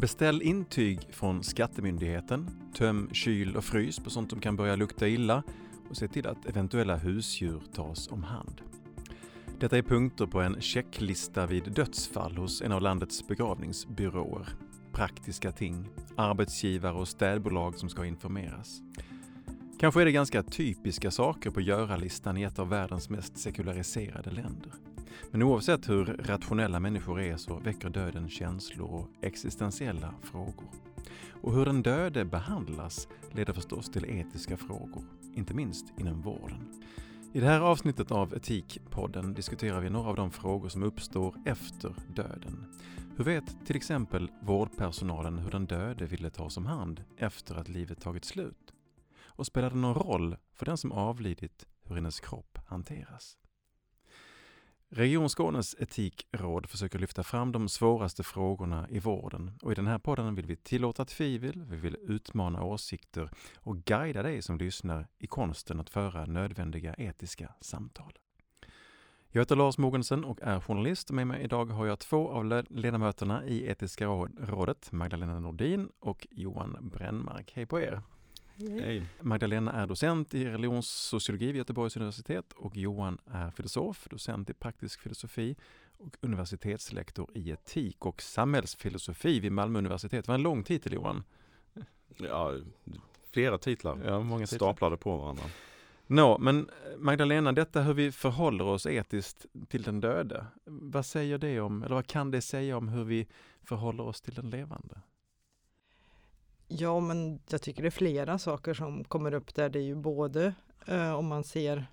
Beställ intyg från Skattemyndigheten, töm kyl och frys på sånt som kan börja lukta illa och se till att eventuella husdjur tas om hand. Detta är punkter på en checklista vid dödsfall hos en av landets begravningsbyråer. Praktiska ting, arbetsgivare och städbolag som ska informeras. Kanske är det ganska typiska saker på göra-listan i ett av världens mest sekulariserade länder. Men oavsett hur rationella människor är så väcker döden känslor och existentiella frågor. Och hur den döde behandlas leder förstås till etiska frågor, inte minst inom vården. I det här avsnittet av Etikpodden diskuterar vi några av de frågor som uppstår efter döden. Hur vet till exempel vårdpersonalen hur den döde ville tas om hand efter att livet tagit slut? Och spelar det någon roll för den som avlidit hur hennes kropp hanteras? Region Skånes etikråd försöker lyfta fram de svåraste frågorna i vården och i den här podden vill vi tillåta tvivel, vi vill utmana åsikter och guida dig som lyssnar i konsten att föra nödvändiga etiska samtal. Jag heter Lars Mogensen och är journalist med mig idag har jag två av ledamöterna i Etiska rådet, Magdalena Nordin och Johan Brännmark. Hej på er! Hej. Magdalena är docent i religionssociologi vid Göteborgs universitet och Johan är filosof, docent i praktisk filosofi och universitetslektor i etik och samhällsfilosofi vid Malmö universitet. Det var en lång titel Johan. Ja, flera titlar ja, många titlar. staplade på varandra. Nå, men Magdalena, detta hur vi förhåller oss etiskt till den döde. Vad säger det om, eller vad kan det säga om hur vi förhåller oss till den levande? Ja, men jag tycker det är flera saker som kommer upp där. Det är ju både eh, om man ser,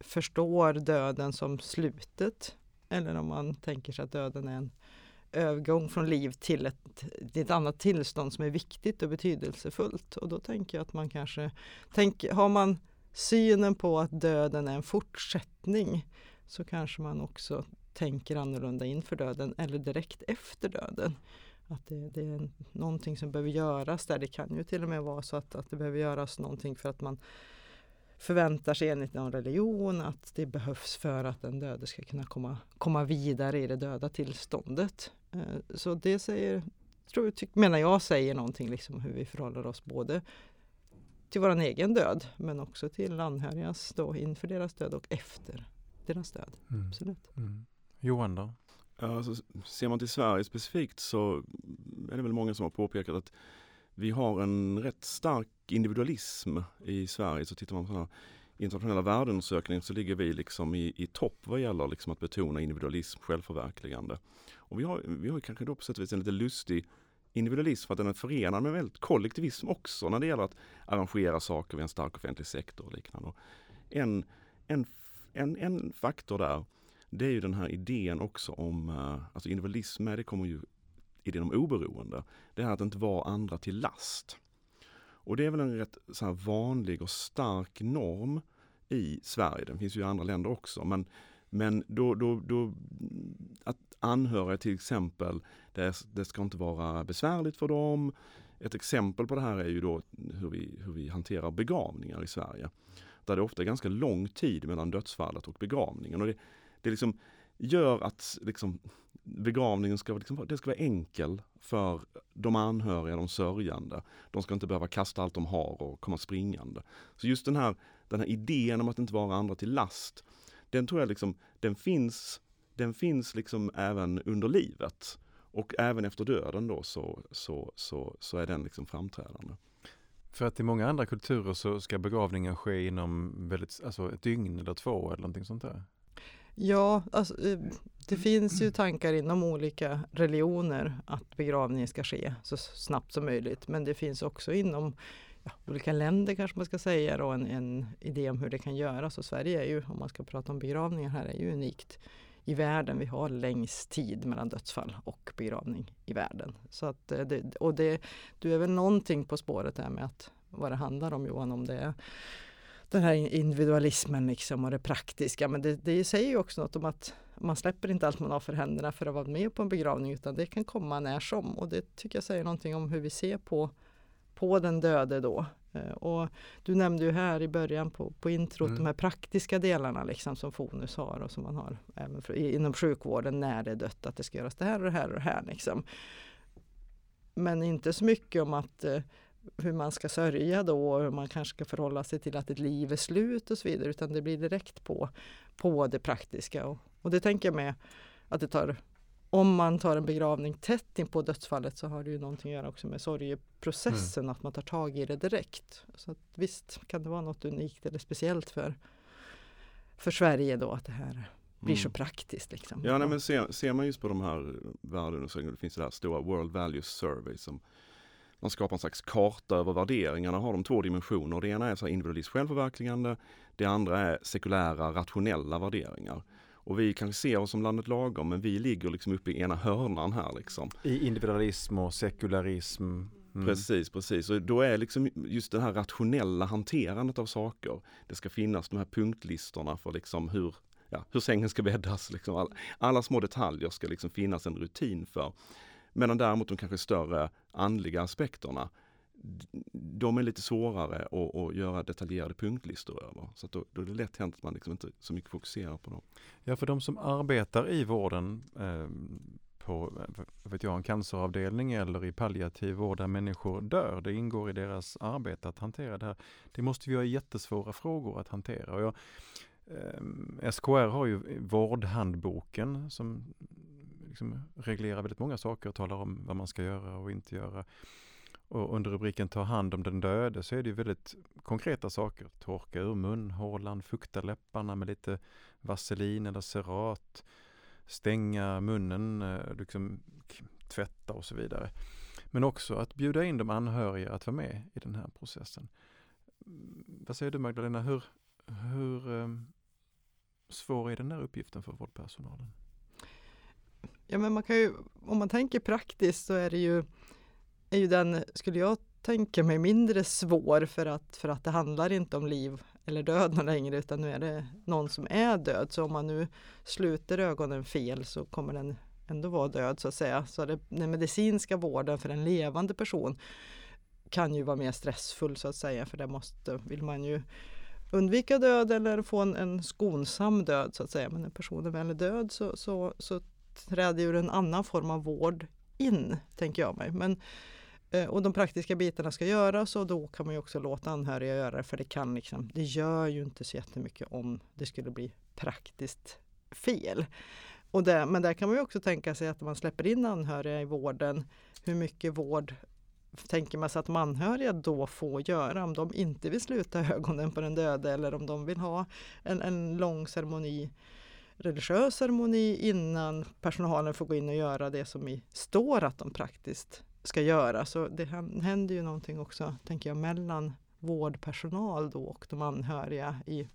förstår döden som slutet eller om man tänker sig att döden är en övergång från liv till ett, till ett annat tillstånd som är viktigt och betydelsefullt. Och då tänker jag att man kanske, tänk, har man synen på att döden är en fortsättning så kanske man också tänker annorlunda inför döden eller direkt efter döden att det, det, är någonting som behöver göras där. Det kan ju till och med vara så att, att det behöver göras någonting för att man förväntar sig enligt någon religion att det behövs för att den döde ska kunna komma, komma vidare i det döda tillståndet. Eh, så det säger, tror, menar jag säger någonting liksom hur vi förhåller oss både till vår egen död men också till anhörigas då inför deras död och efter deras död. Mm. Absolut. Mm. Johan då? Alltså, ser man till Sverige specifikt så är det väl många som har påpekat att vi har en rätt stark individualism i Sverige. Så tittar man på sådana internationella värdeundersökningar så ligger vi liksom i, i topp vad gäller liksom att betona individualism, självförverkligande. Och vi har, vi har kanske då på sätt och vis en lite lustig individualism för att den är förenad med väldigt kollektivism också när det gäller att arrangera saker vid en stark offentlig sektor och liknande. Och en, en, en, en faktor där det är ju den här idén också om, eh, alltså individualism, det kommer ju idén om oberoende. Det är att inte vara andra till last. Och det är väl en rätt så här vanlig och stark norm i Sverige. Den finns ju i andra länder också. Men, men då, då, då att anhöriga till exempel, det, det ska inte vara besvärligt för dem. Ett exempel på det här är ju då hur vi, hur vi hanterar begravningar i Sverige. Där det ofta är ganska lång tid mellan dödsfallet och begravningen. Och det, det liksom gör att liksom, begravningen ska, liksom, det ska vara enkel för de anhöriga, de sörjande. De ska inte behöva kasta allt de har och komma springande. Så just den här, den här idén om att inte vara andra till last, den tror jag liksom, den finns, den finns liksom även under livet. Och även efter döden då så, så, så, så är den liksom framträdande. För att i många andra kulturer så ska begravningen ske inom väldigt, alltså ett dygn eller två eller någonting sånt där? Ja, alltså, eh, det finns ju tankar inom olika religioner att begravningen ska ske så snabbt som möjligt. Men det finns också inom ja, olika länder kanske man ska säga och en, en idé om hur det kan göras. Och Sverige är ju, om man ska prata om begravningar här, är ju unikt i världen. Vi har längst tid mellan dödsfall och begravning i världen. Så att eh, det, och det, du är väl någonting på spåret där med att vad det handlar om Johan, om det är den här individualismen liksom och det praktiska. Men det, det säger ju också något om att man släpper inte allt man har för händerna för att vara med på en begravning utan det kan komma när som. Och det tycker jag säger någonting om hur vi ser på, på den döde då. Eh, och du nämnde ju här i början på, på introt mm. de här praktiska delarna liksom som Fonus har och som man har även för, inom sjukvården när det är dött att det ska göras det här och det här och det här. Liksom. men inte så mycket om att eh, hur man ska sörja då och hur man kanske ska förhålla sig till att ett liv är slut och så vidare utan det blir direkt på, på det praktiska. Och, och det tänker jag med att det tar om man tar en begravning tätt in på dödsfallet så har det ju någonting att göra också med sorgeprocessen, mm. att man tar tag i det direkt. Så att, visst kan det vara något unikt eller speciellt för, för Sverige då att det här blir mm. så praktiskt. Liksom. Ja, nej, men ser, ser man just på de här värdeundersökningarna, det finns det här stora World Values Survey som man skapar en slags karta över värderingarna, har de två dimensioner. Det ena är så individualism självförverkligande, det andra är sekulära rationella värderingar. Och vi kanske ser oss som landet lagom men vi ligger liksom uppe i ena hörnan här liksom. I individualism och sekularism. Mm. Precis, precis. Och då är liksom just det här rationella hanterandet av saker. Det ska finnas de här punktlistorna för liksom hur, ja, hur sängen ska bäddas. Liksom. All, alla små detaljer ska liksom finnas en rutin för. Medan däremot de kanske större andliga aspekterna de är lite svårare att, att göra detaljerade punktlistor över. Så då, då, är det lätt hänt att man liksom inte så mycket fokuserar på dem. Ja, för de som arbetar i vården ehm, eh, på vet jag, en canceravdelning eller i palliativ vård där människor dör. Det ingår i deras arbete att hantera det här. Det måste ju vara jättesvåra frågor att hantera. Och jag, eh, SKR har ju vårdhandboken som liksom reglerar väldigt många saker och talar om vad man ska göra och inte göra. Och under rubriken Ta hand om den döde så är det ju väldigt konkreta saker. Torka ur munhålan, fukta läpparna med lite vaselin eller cerat, stänga munnen, eh, liksom tvätta och så vidare. Men också att bjuda in de anhöriga att vara med i den här processen. Mm, vad säger du Magdalena, hur, hur ehm, svår är den här uppgiften för vårdpersonalen? Ja men man kan ju, om man tänker praktiskt så är det ju är ju den, skulle jag tänka mig, mindre svår för att, för att det handlar inte om liv eller död längre utan nu är det någon som är död. Så om man nu sluter ögonen fel så kommer den ändå vara död så att säga. Så det, den medicinska vården för en levande person kan ju vara mer stressfull så att säga för det måste, vill man ju undvika död eller få en, en skonsam död så att säga. Men när personen väl är död så, så, så träder ju en annan form av vård in, tänker jag mig. Men eh, och de praktiska bitarna ska göras och då kan man ju också låta anhöriga göra det för det kan liksom, det gör ju inte så jättemycket om det skulle bli praktiskt fel. Och det, men där kan man ju också tänka sig att man släpper in anhöriga i vården, hur mycket vård tänker man sig att de anhöriga då får göra om de inte vill sluta ögonen på den döde eller om de vill ha en, en lång ceremoni religiös ceremoni innan personalen får gå in och göra det som i står att de praktiskt ska göra. Så det händer ju någonting också, tänker jag, mellan vårdpersonal då och de anhöriga i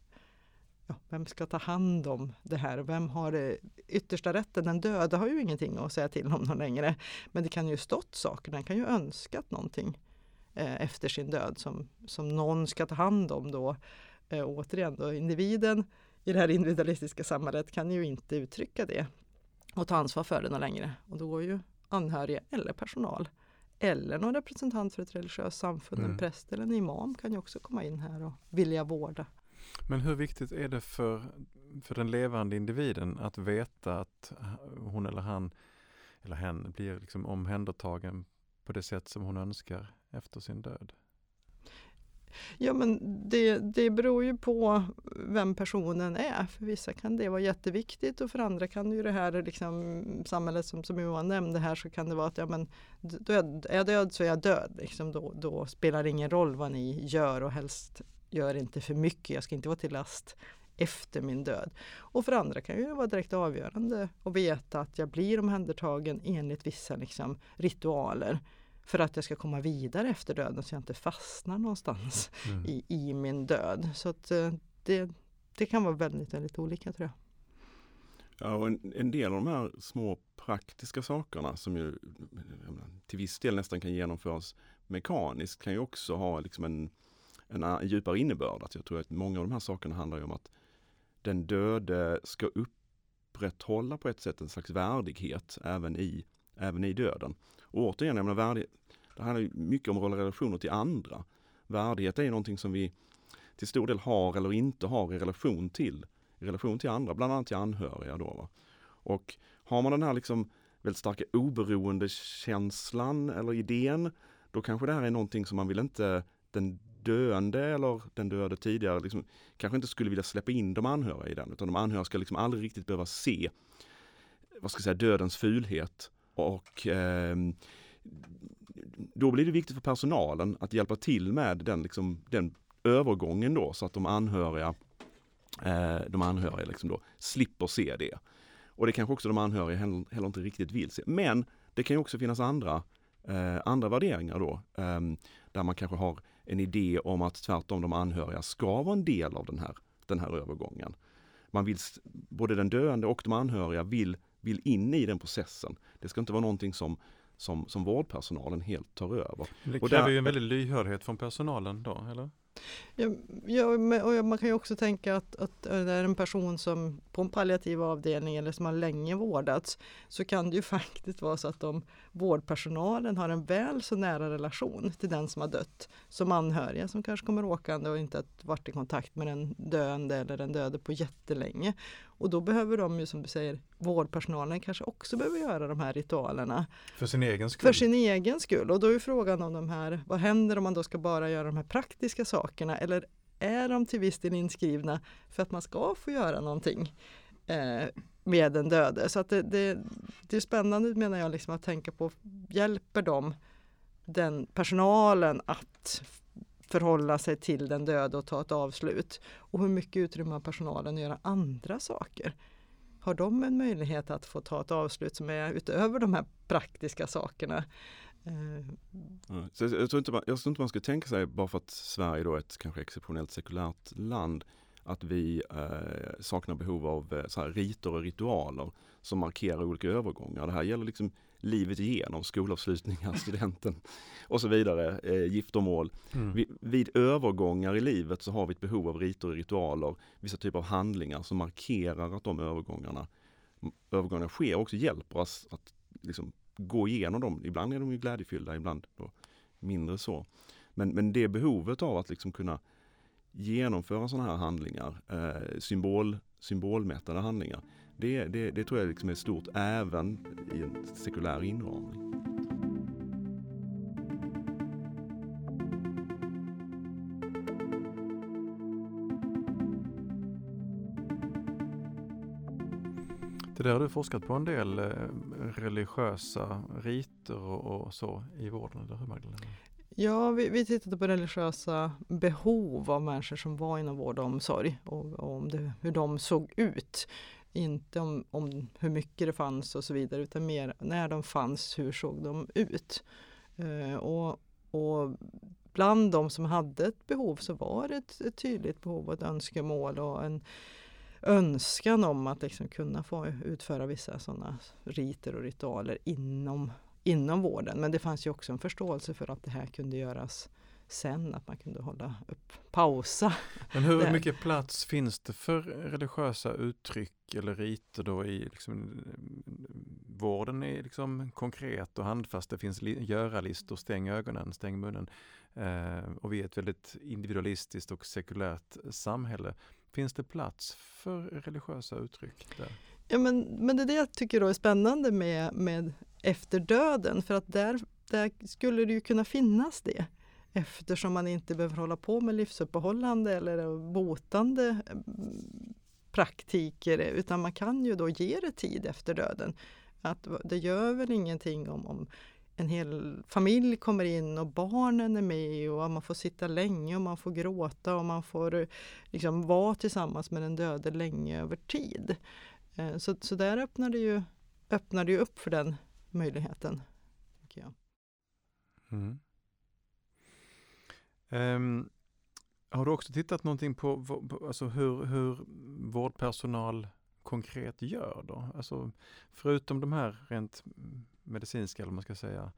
ja, vem ska ta hand om det här? Vem har det yttersta rätten? Den döda har ju ingenting att säga till om någon längre. Men det kan ju stått saker, den kan ju önskat någonting eh, efter sin död som, som någon ska ta hand om då. Eh, återigen då, individen i det här individualistiska samhället kan ju inte uttrycka det och ta ansvar för det längre. Och då går ju anhöriga eller personal eller någon representant för ett religiöst samfund, mm. en präst eller en imam kan ju också komma in här och vilja vårda. Men hur viktigt är det för, för den levande individen att veta att hon eller han eller hen blir liksom omhändertagen på det sätt som hon önskar efter sin död? Ja men det, det beror ju på vem personen är. För vissa kan det vara jätteviktigt och för andra kan ju det här liksom, samhället som, som Johan nämnde här så kan det vara att ja, men, död, är jag död så är jag död. Liksom, då, då spelar det ingen roll vad ni gör och helst gör inte för mycket. Jag ska inte vara till last efter min död. Och för andra kan det vara direkt avgörande att veta att jag blir omhändertagen enligt vissa liksom, ritualer för att jag ska komma vidare efter döden så jag inte fastnar någonstans mm. i, i min död. Så att eh, det, det kan vara väldigt, väldigt olika tror jag. Ja, och en, en, del av de här små praktiska sakerna som ju till viss del nästan kan genomföras mekaniskt kan ju också ha liksom en, en, en djupare innebörd. Att jag tror att många av de här sakerna handlar om att den döde ska upprätthålla på ett sätt en slags värdighet även i, även i döden. Och återigen, jag menar, värdighet, det handlar mycket om relationer till andra. Värdighet är någonting som vi till stor del har eller inte har i relation till, i relation till andra, bland annat till anhöriga. Då, va? Och har man den här liksom väldigt starka oberoendekänslan eller idén, då kanske det här är någonting som man vill inte den döende eller den döde tidigare liksom, kanske inte skulle vilja släppa in de anhöriga i den, utan de anhöriga ska liksom aldrig riktigt behöva se vad ska jag säga, dödens fulhet. Och eh, då blir det viktigt för personalen att hjälpa till med den, liksom, den övergången då så att de anhöriga, eh, de anhöriga liksom då slipper se det. Och det kanske också de anhöriga heller, heller inte riktigt vill se. Men det kan ju också finnas andra, eh, andra värderingar då, eh, där man kanske har en idé om att tvärtom de anhöriga ska vara en del av den här, den här övergången. Man vill, både den döende och de anhöriga vill, vill in i den processen. Det ska inte vara någonting som, som, som vårdpersonalen helt tar över. Det kräver ju en väldig lyhördhet från personalen då, eller? Ja, ja, och man kan ju också tänka att, att det är en person som på en palliativ avdelning eller som har länge vårdats så kan det ju faktiskt vara så att de, vårdpersonalen har en väl så nära relation till den som har dött som anhöriga som kanske kommer åkande och inte varit i kontakt med den döende eller den döde på jättelänge. Och då behöver de ju som du säger, vårdpersonalen kanske också behöver göra de här ritualerna. För sin egen skull? För sin egen skull. Och då är frågan om de här, vad händer om man då ska bara göra de här praktiska sakerna eller är de till viss del inskrivna för att man ska få göra någonting eh, med den döde? Så att det, det, det är spännande menar jag liksom att tänka på, hjälper de den personalen att förhålla sig till den döde och ta ett avslut? Och hur mycket utrymme har personalen att göra andra saker? Har de en möjlighet att få ta ett avslut som är utöver de här praktiska sakerna? Ja, så jag, tror inte man, jag tror inte man ska tänka sig, bara för att Sverige då är ett kanske exceptionellt sekulärt land, att vi eh, saknar behov av eh, så här, riter och ritualer som markerar olika övergångar. Det här gäller liksom livet igenom, skolavslutningar, studenten och så vidare, eh, giftermål. Mm. Vid, vid, övergångar i livet så har vi ett behov av riter och ritualer, vissa typer av handlingar som markerar att de övergångarna, övergångarna sker och också hjälper oss att liksom, gå igenom dem. Ibland är de ju glädjefyllda, ibland då mindre så. Men, men det behovet av att liksom kunna genomföra sådana här handlingar, eh, symbol, symbolmättade handlingar, det, det, det tror jag liksom är stort även i en sekulär inramning. Det där har du forskat på en del eh, religiösa riter och, så i vården, eller hur Magdalena? Ja, vi, vi tittade på religiösa behov av människor som var inom vård och omsorg och, och om det, hur de såg ut. Inte om, om hur mycket det fanns och så vidare utan mer när de fanns, hur såg de ut? Eh, och, och bland de som hade ett behov så var det ett, ett tydligt behov och ett önskemål och en önskan om att liksom kunna få utföra vissa sådana riter och ritualer inom, inom vården. Men det fanns ju också en förståelse för att det här kunde göras sen, att man kunde hålla upp, pausa. Men hur mycket plats finns det för religiösa uttryck eller riter då i liksom, vården är liksom konkret och handfast. Det finns göra-listor, stäng ögonen, stäng munnen. Eh, och vi är ett väldigt individualistiskt och sekulärt samhälle. Finns det plats för religiösa uttryck där? Ja, men, men det är det jag tycker då är spännande med, med efter döden, för att där, där skulle det ju kunna finnas det. Eftersom man inte behöver hålla på med livsuppehållande eller botande mm, praktiker, utan man kan ju då ge det tid efter döden. Att det gör väl ingenting om, om en hel familj kommer in och barnen är med och man får sitta länge och man får gråta och man får liksom vara tillsammans med den döde länge över tid. Eh, så, så där öppnar det, ju, öppnar det ju upp för den möjligheten. Tycker jag. Mm. Um, har du också tittat någonting på, på alltså hur, hur vårdpersonal konkret gör då? Alltså, förutom de här rent medicinska, eller man ska säga,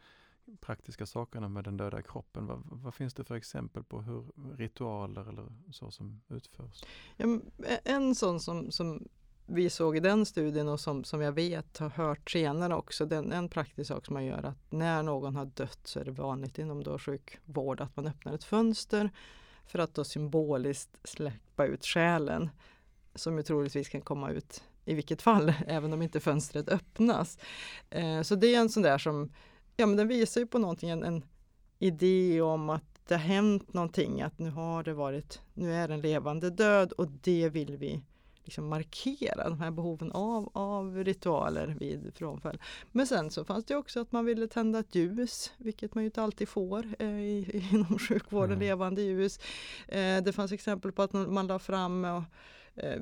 praktiska sakerna med den döda kroppen. Vad, vad, finns det för exempel på hur ritualer eller så som utförs? Ja, e-, en sån som, som vi såg i den studien och som, som jag vet har hört senare också, den, en praktisk sak som man gör att när någon har dött så är det vanligt inom då sjukvård att man öppnar ett fönster för att då symboliskt släppa ut själen som ju troligtvis kan komma ut i vilket fall, även om inte fönstret öppnas. Eh, så det är en sån där som, ja men den visar ju på någonting, en, en idé om att det har hänt någonting, att nu har det varit, nu är den levande död och det vill vi liksom markera, de här behoven av, av ritualer vid frånfall. Men sen så fanns det också att man ville tända ett ljus, vilket man ju inte alltid får eh, i, inom sjukvården, mm. levande ljus. Eh, det fanns exempel på att man la fram och, eh,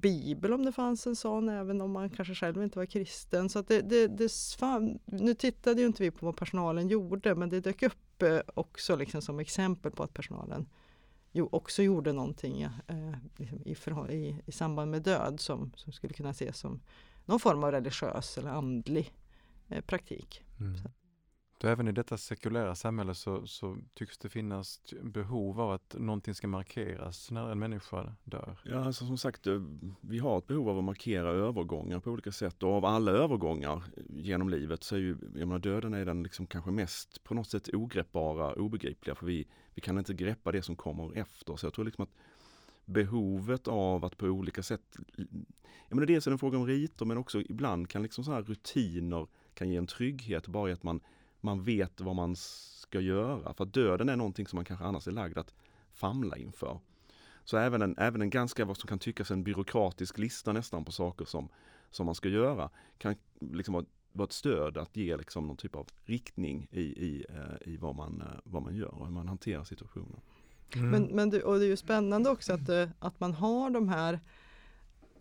bibel om det fanns en sån, även om man kanske själv inte var kristen. Så det, det, det nu tittade ju inte vi på vad personalen gjorde, men det dök upp eh, också liksom som exempel på att personalen jo, också gjorde någonting eh, i, i, i, samband med död som, som skulle kunna ses som någon form av religiös eller andlig eh, praktik. Mm. Då även i detta sekulära samhälle så, så, tycks det finnas behov av att någonting ska markeras när en människa dör. Ja, alltså som sagt, eh, vi har ett behov av att markera övergångar på olika sätt och av alla övergångar genom livet så är ju, jag menar döden är den liksom kanske mest på något sätt ogreppbara, obegripliga för vi, vi kan inte greppa det som kommer efter. Så jag tror liksom att behovet av att på olika sätt, jag menar dels är det en fråga om riter men också ibland kan liksom så här rutiner kan ge en trygghet bara i att man man vet vad man ska göra. För döden är någonting som man kanske annars är lagd att famla inför. Så även en, även en ganska, vad som kan tyckas en byråkratisk lista nästan på saker som, som man ska göra kan liksom vara, vara ett stöd att ge liksom någon typ av riktning i, i, eh, i vad, man, eh, vad man gör och hur man hanterar situationen. Mm. Men, men det, och det är ju spännande också att, eh, att man har de här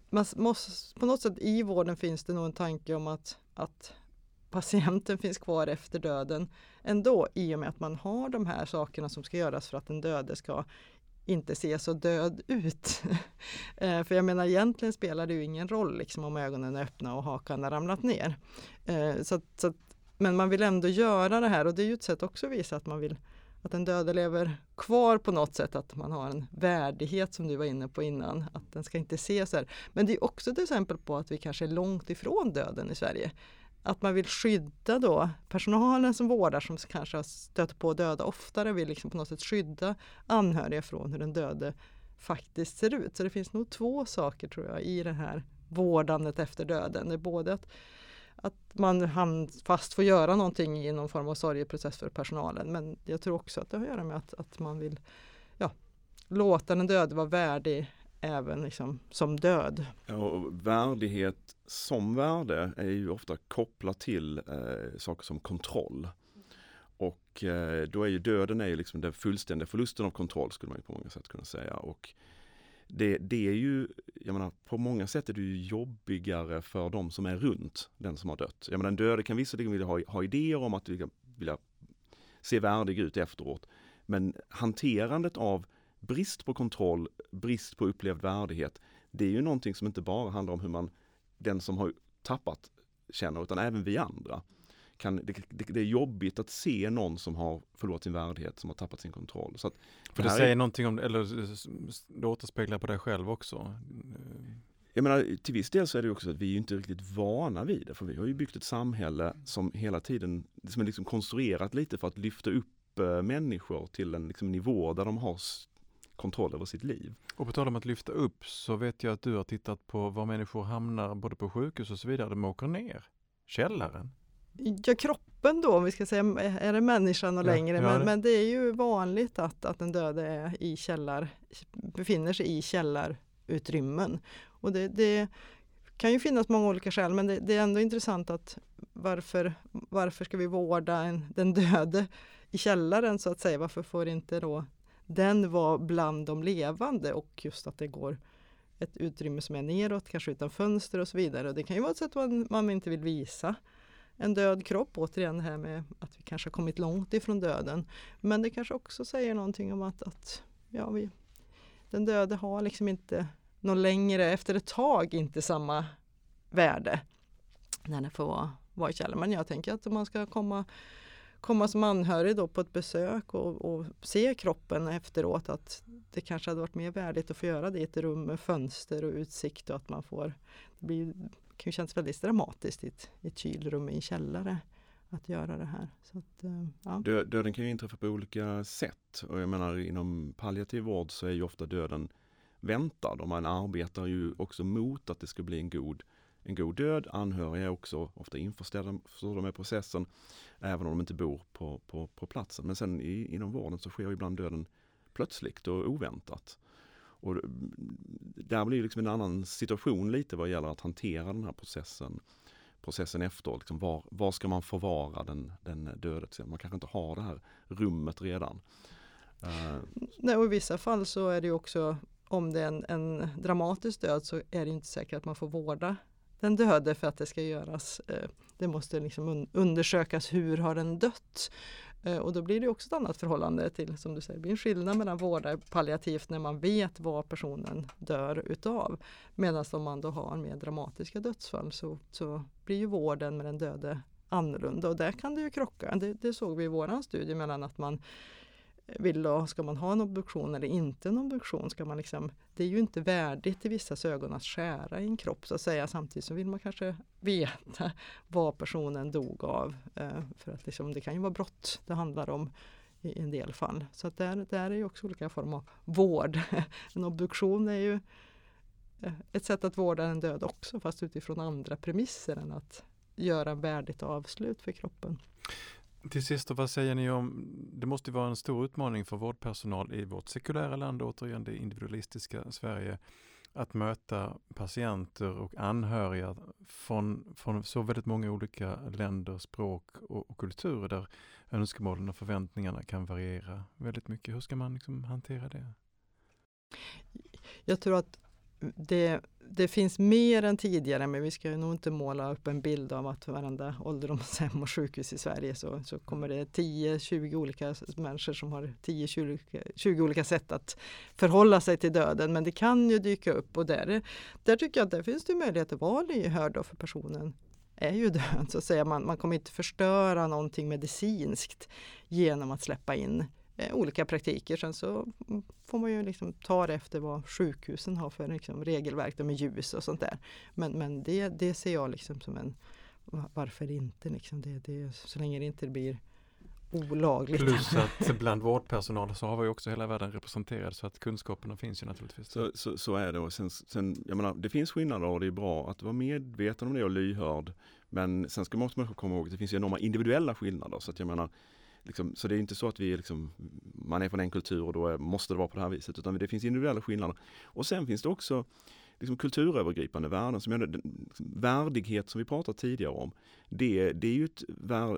man måste, på något sätt i vården finns det nog en tanke om att, att patienten finns kvar efter döden ändå i och med att man har de här sakerna som ska göras för att den döde ska inte se så död ut. Eh, för jag menar egentligen spelar det ju ingen roll liksom, om ögonen är öppna och hakan har ramlat ner. Eh, så, så men man vill ändå göra det här och det är ju ett sätt också att visa att man vill att den döde lever kvar på något sätt, att man har en värdighet som du var inne på innan, att den ska inte se så här. Men det är också ett exempel på att vi kanske är långt ifrån döden i Sverige att man vill skydda då personalen som vårdar som kanske har stött på döda oftare vill liksom på något sätt skydda anhöriga från hur den döde faktiskt ser ut. Så det finns nog två saker tror jag i det här vårdandet efter döden. Det är både att, att man fast får göra någonting i någon form av sorgeprocess för personalen men jag tror också att det har att göra med att, att man vill ja, låta den döde vara värdig även liksom som död. Och värdighet som värde är ju ofta kopplat till eh, saker som kontroll. Och eh, då är ju döden är ju liksom den fullständiga förlusten av kontroll skulle man ju på många sätt kunna säga. Och det, det är ju, jag menar på många sätt är det ju jobbigare för de som är runt den som har dött. Jag menar den döde kan visserligen vilja ha, ha idéer om att vilja se värdig ut efteråt. Men hanterandet av brist på kontroll, brist på upplevd värdighet, det är ju någonting som inte bara handlar om hur man, den som har tappat känner, utan även vi andra. Kan, det, det, det, är jobbigt att se någon som har förlorat sin värdighet, som har tappat sin kontroll. Så att, För det säger är, någonting om, eller det återspeglar på dig själv också? Jag menar, till viss del så är det också att vi är inte riktigt vana vid det, för vi har ju byggt ett samhälle som hela tiden, som är liksom konstruerat lite för att lyfta upp eh, människor till en liksom, nivå där de har kontroll över sitt liv. Och på tal om att lyfta upp så vet jag att du har tittat på var människor hamnar både på sjukhus och så vidare. De åker ner. Källaren. Ja, kroppen då, om vi ska säga, är det människan och ja, längre? Ja, men, det. men det är ju vanligt att, att den döde är i källar, befinner sig i källarutrymmen. Och det, det kan ju finnas många olika skäl, men det, det, är ändå intressant att varför, varför ska vi vårda en, den döde i källaren så att säga? Varför får inte då den var bland de levande och just att det går ett utrymme som är neråt, kanske utan fönster och så vidare. Och det kan ju vara ett sätt man, man inte vill visa en död kropp, återigen det här med att vi kanske har kommit långt ifrån döden. Men det kanske också säger någonting om att, att ja, vi, den döde har liksom inte någon längre, efter ett tag, inte samma värde när den får vara, vara i källaren. Men jag tänker att om man ska komma komma som anhörig då på ett besök och, och, se kroppen efteråt att det kanske hade varit mer värdigt att få göra det i ett rum med fönster och utsikt och att man får Det blir, kan ju kännas väldigt dramatiskt i ett, i ett kylrum i en källare att göra det här. Så att, eh, ja. Döden kan ju inträffa på olika sätt och jag menar inom palliativ vård så är ju ofta döden väntad och man arbetar ju också mot att det ska bli en god, en god död. Anhöriga är också ofta införstådda med processen, även om de inte bor på, på, på platsen. Men sen i, inom vården så sker ibland döden plötsligt och oväntat. Och där blir det liksom en annan situation lite vad gäller att hantera den här processen processen efter. Liksom var, var ska man förvara den, den döde? Man kanske inte har det här rummet redan. Eh, Nej, och I vissa fall så är det också om det är en, en, dramatisk död så är det inte säkert att man får vårda den döde för att det ska göras. Eh, det måste liksom undersökas hur har den dött? Eh, och då blir det också ett annat förhållande till, som du säger, det blir en skillnad mellan vårda palliativt när man vet vad personen dör utav. Medan om man då har mer dramatiska dödsfall så, så blir ju vården med den döde annorlunda och där kan det ju krocka. Det, det såg vi i våran studie mellan att man vill då, ska man ha en obduktion eller inte en obduktion? Ska man liksom, det är ju inte värdigt i vissa ögon att skära i en kropp så att säga. Samtidigt så vill man kanske veta vad personen dog av. Eh, för att liksom, det kan ju vara brott det handlar om i en del fall. Så att där, där är ju också olika former av vård. en obduktion är ju eh, ett sätt att vårda en död också fast utifrån andra premisser än att göra värdigt avslut för kroppen. Till sist, vad säger ni om, det måste vara en stor utmaning för vårdpersonal i vårt sekulära land, återigen det individualistiska Sverige, att möta patienter och anhöriga från, från så väldigt många olika länder, språk och, och kulturer där önskemålen och förväntningarna kan variera väldigt mycket. Hur ska man liksom hantera det? Jag tror att det, det finns mer än tidigare men vi ska nog inte måla upp en bild av att varenda ålderdomshem och sjukhus i Sverige så, så kommer det 10-20 olika människor som har 10-20 olika sätt att förhålla sig till döden. Men det kan ju dyka upp och där, där tycker jag att det finns det möjlighet att vara lyhörd för personen är ju död så att säga. Man, man kommer inte förstöra någonting medicinskt genom att släppa in olika praktiker. Sen så får man ju liksom ta det efter vad sjukhusen har för liksom, regelverk med ljus och sånt där. Men, men det, det ser jag liksom som en varför inte liksom det, det, så länge det inte blir olagligt. Plus att bland vårdpersonal så har vi också hela världen representerad så att kunskaperna finns ju naturligtvis. Så, så, så är det och sen, sen, jag menar, det finns skillnader och det är bra att vara medveten om det och lyhörd. Men sen ska man också komma ihåg att det finns enorma individuella skillnader så att jag menar Liksom, så det är inte så att vi liksom, man är från en kultur och då är, måste det vara på det här viset, utan det finns individuella skillnader. Och sen finns det också liksom, kulturövergripande värden, som jag, värdighet som vi pratat tidigare om. Det, det är ju ett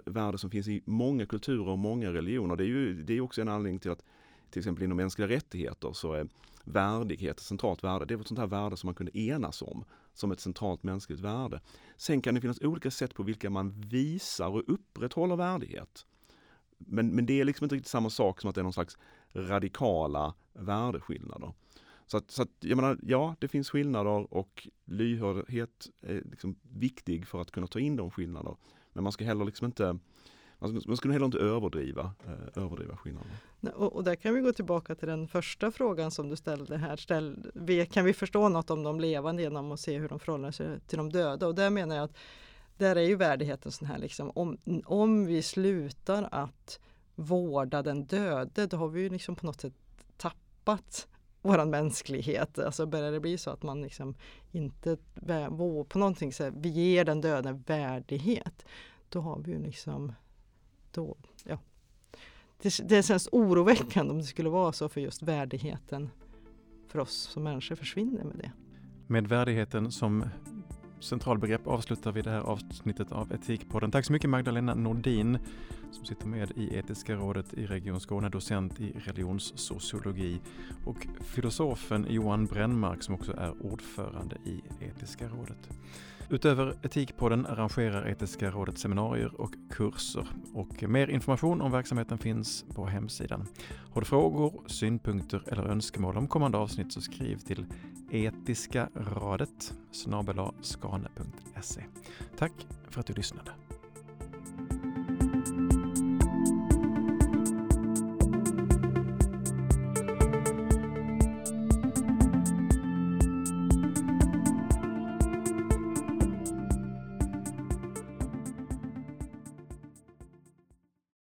värde som finns i många kulturer och många religioner. Det är ju det är också en anledning till att till exempel inom mänskliga rättigheter så är värdighet ett centralt värde. Det är ett sånt här värde som man kunde enas om som ett centralt mänskligt värde. Sen kan det finnas olika sätt på vilka man visar och upprätthåller värdighet. Men, men det är liksom inte riktigt samma sak som att det är någon slags radikala värdeskillnader. Så att, så att, jag menar, ja, det finns skillnader och lyhördhet är liksom viktig för att kunna ta in de skillnader. Men man ska heller liksom inte man skulle heller inte överdriva, eh, överdriva skillnaderna. Och, och, där kan vi gå tillbaka till den första frågan som du ställde här. Ställ, kan vi förstå något om de levande genom att se hur de förhåller sig till de döda? Och där menar jag att där är ju värdigheten sån här liksom, om, om vi slutar att vårda den döde, då har vi ju liksom på något sätt tappat våran mänsklighet. Alltså börjar det bli så att man liksom inte på någonting så här, vi ger den döde värdighet, då har vi ju liksom då, ja. Det, det känns oroväckande om det skulle vara så för just värdigheten för oss som människor försvinner med det. Med värdigheten som centralbegrepp avslutar vi det här avsnittet av Etikpodden. Tack så mycket Magdalena Nordin som sitter med i Etiska rådet i Region Skåne, docent i religionssociologi och filosofen Johan Brännmark som också är ordförande i Etiska rådet. Utöver Etikpodden arrangerar Etiska rådet seminarier och kurser och mer information om verksamheten finns på hemsidan. Har du frågor, synpunkter eller önskemål om kommande avsnitt så skriv till etiskaradet skane.se. Tack för att du lyssnade.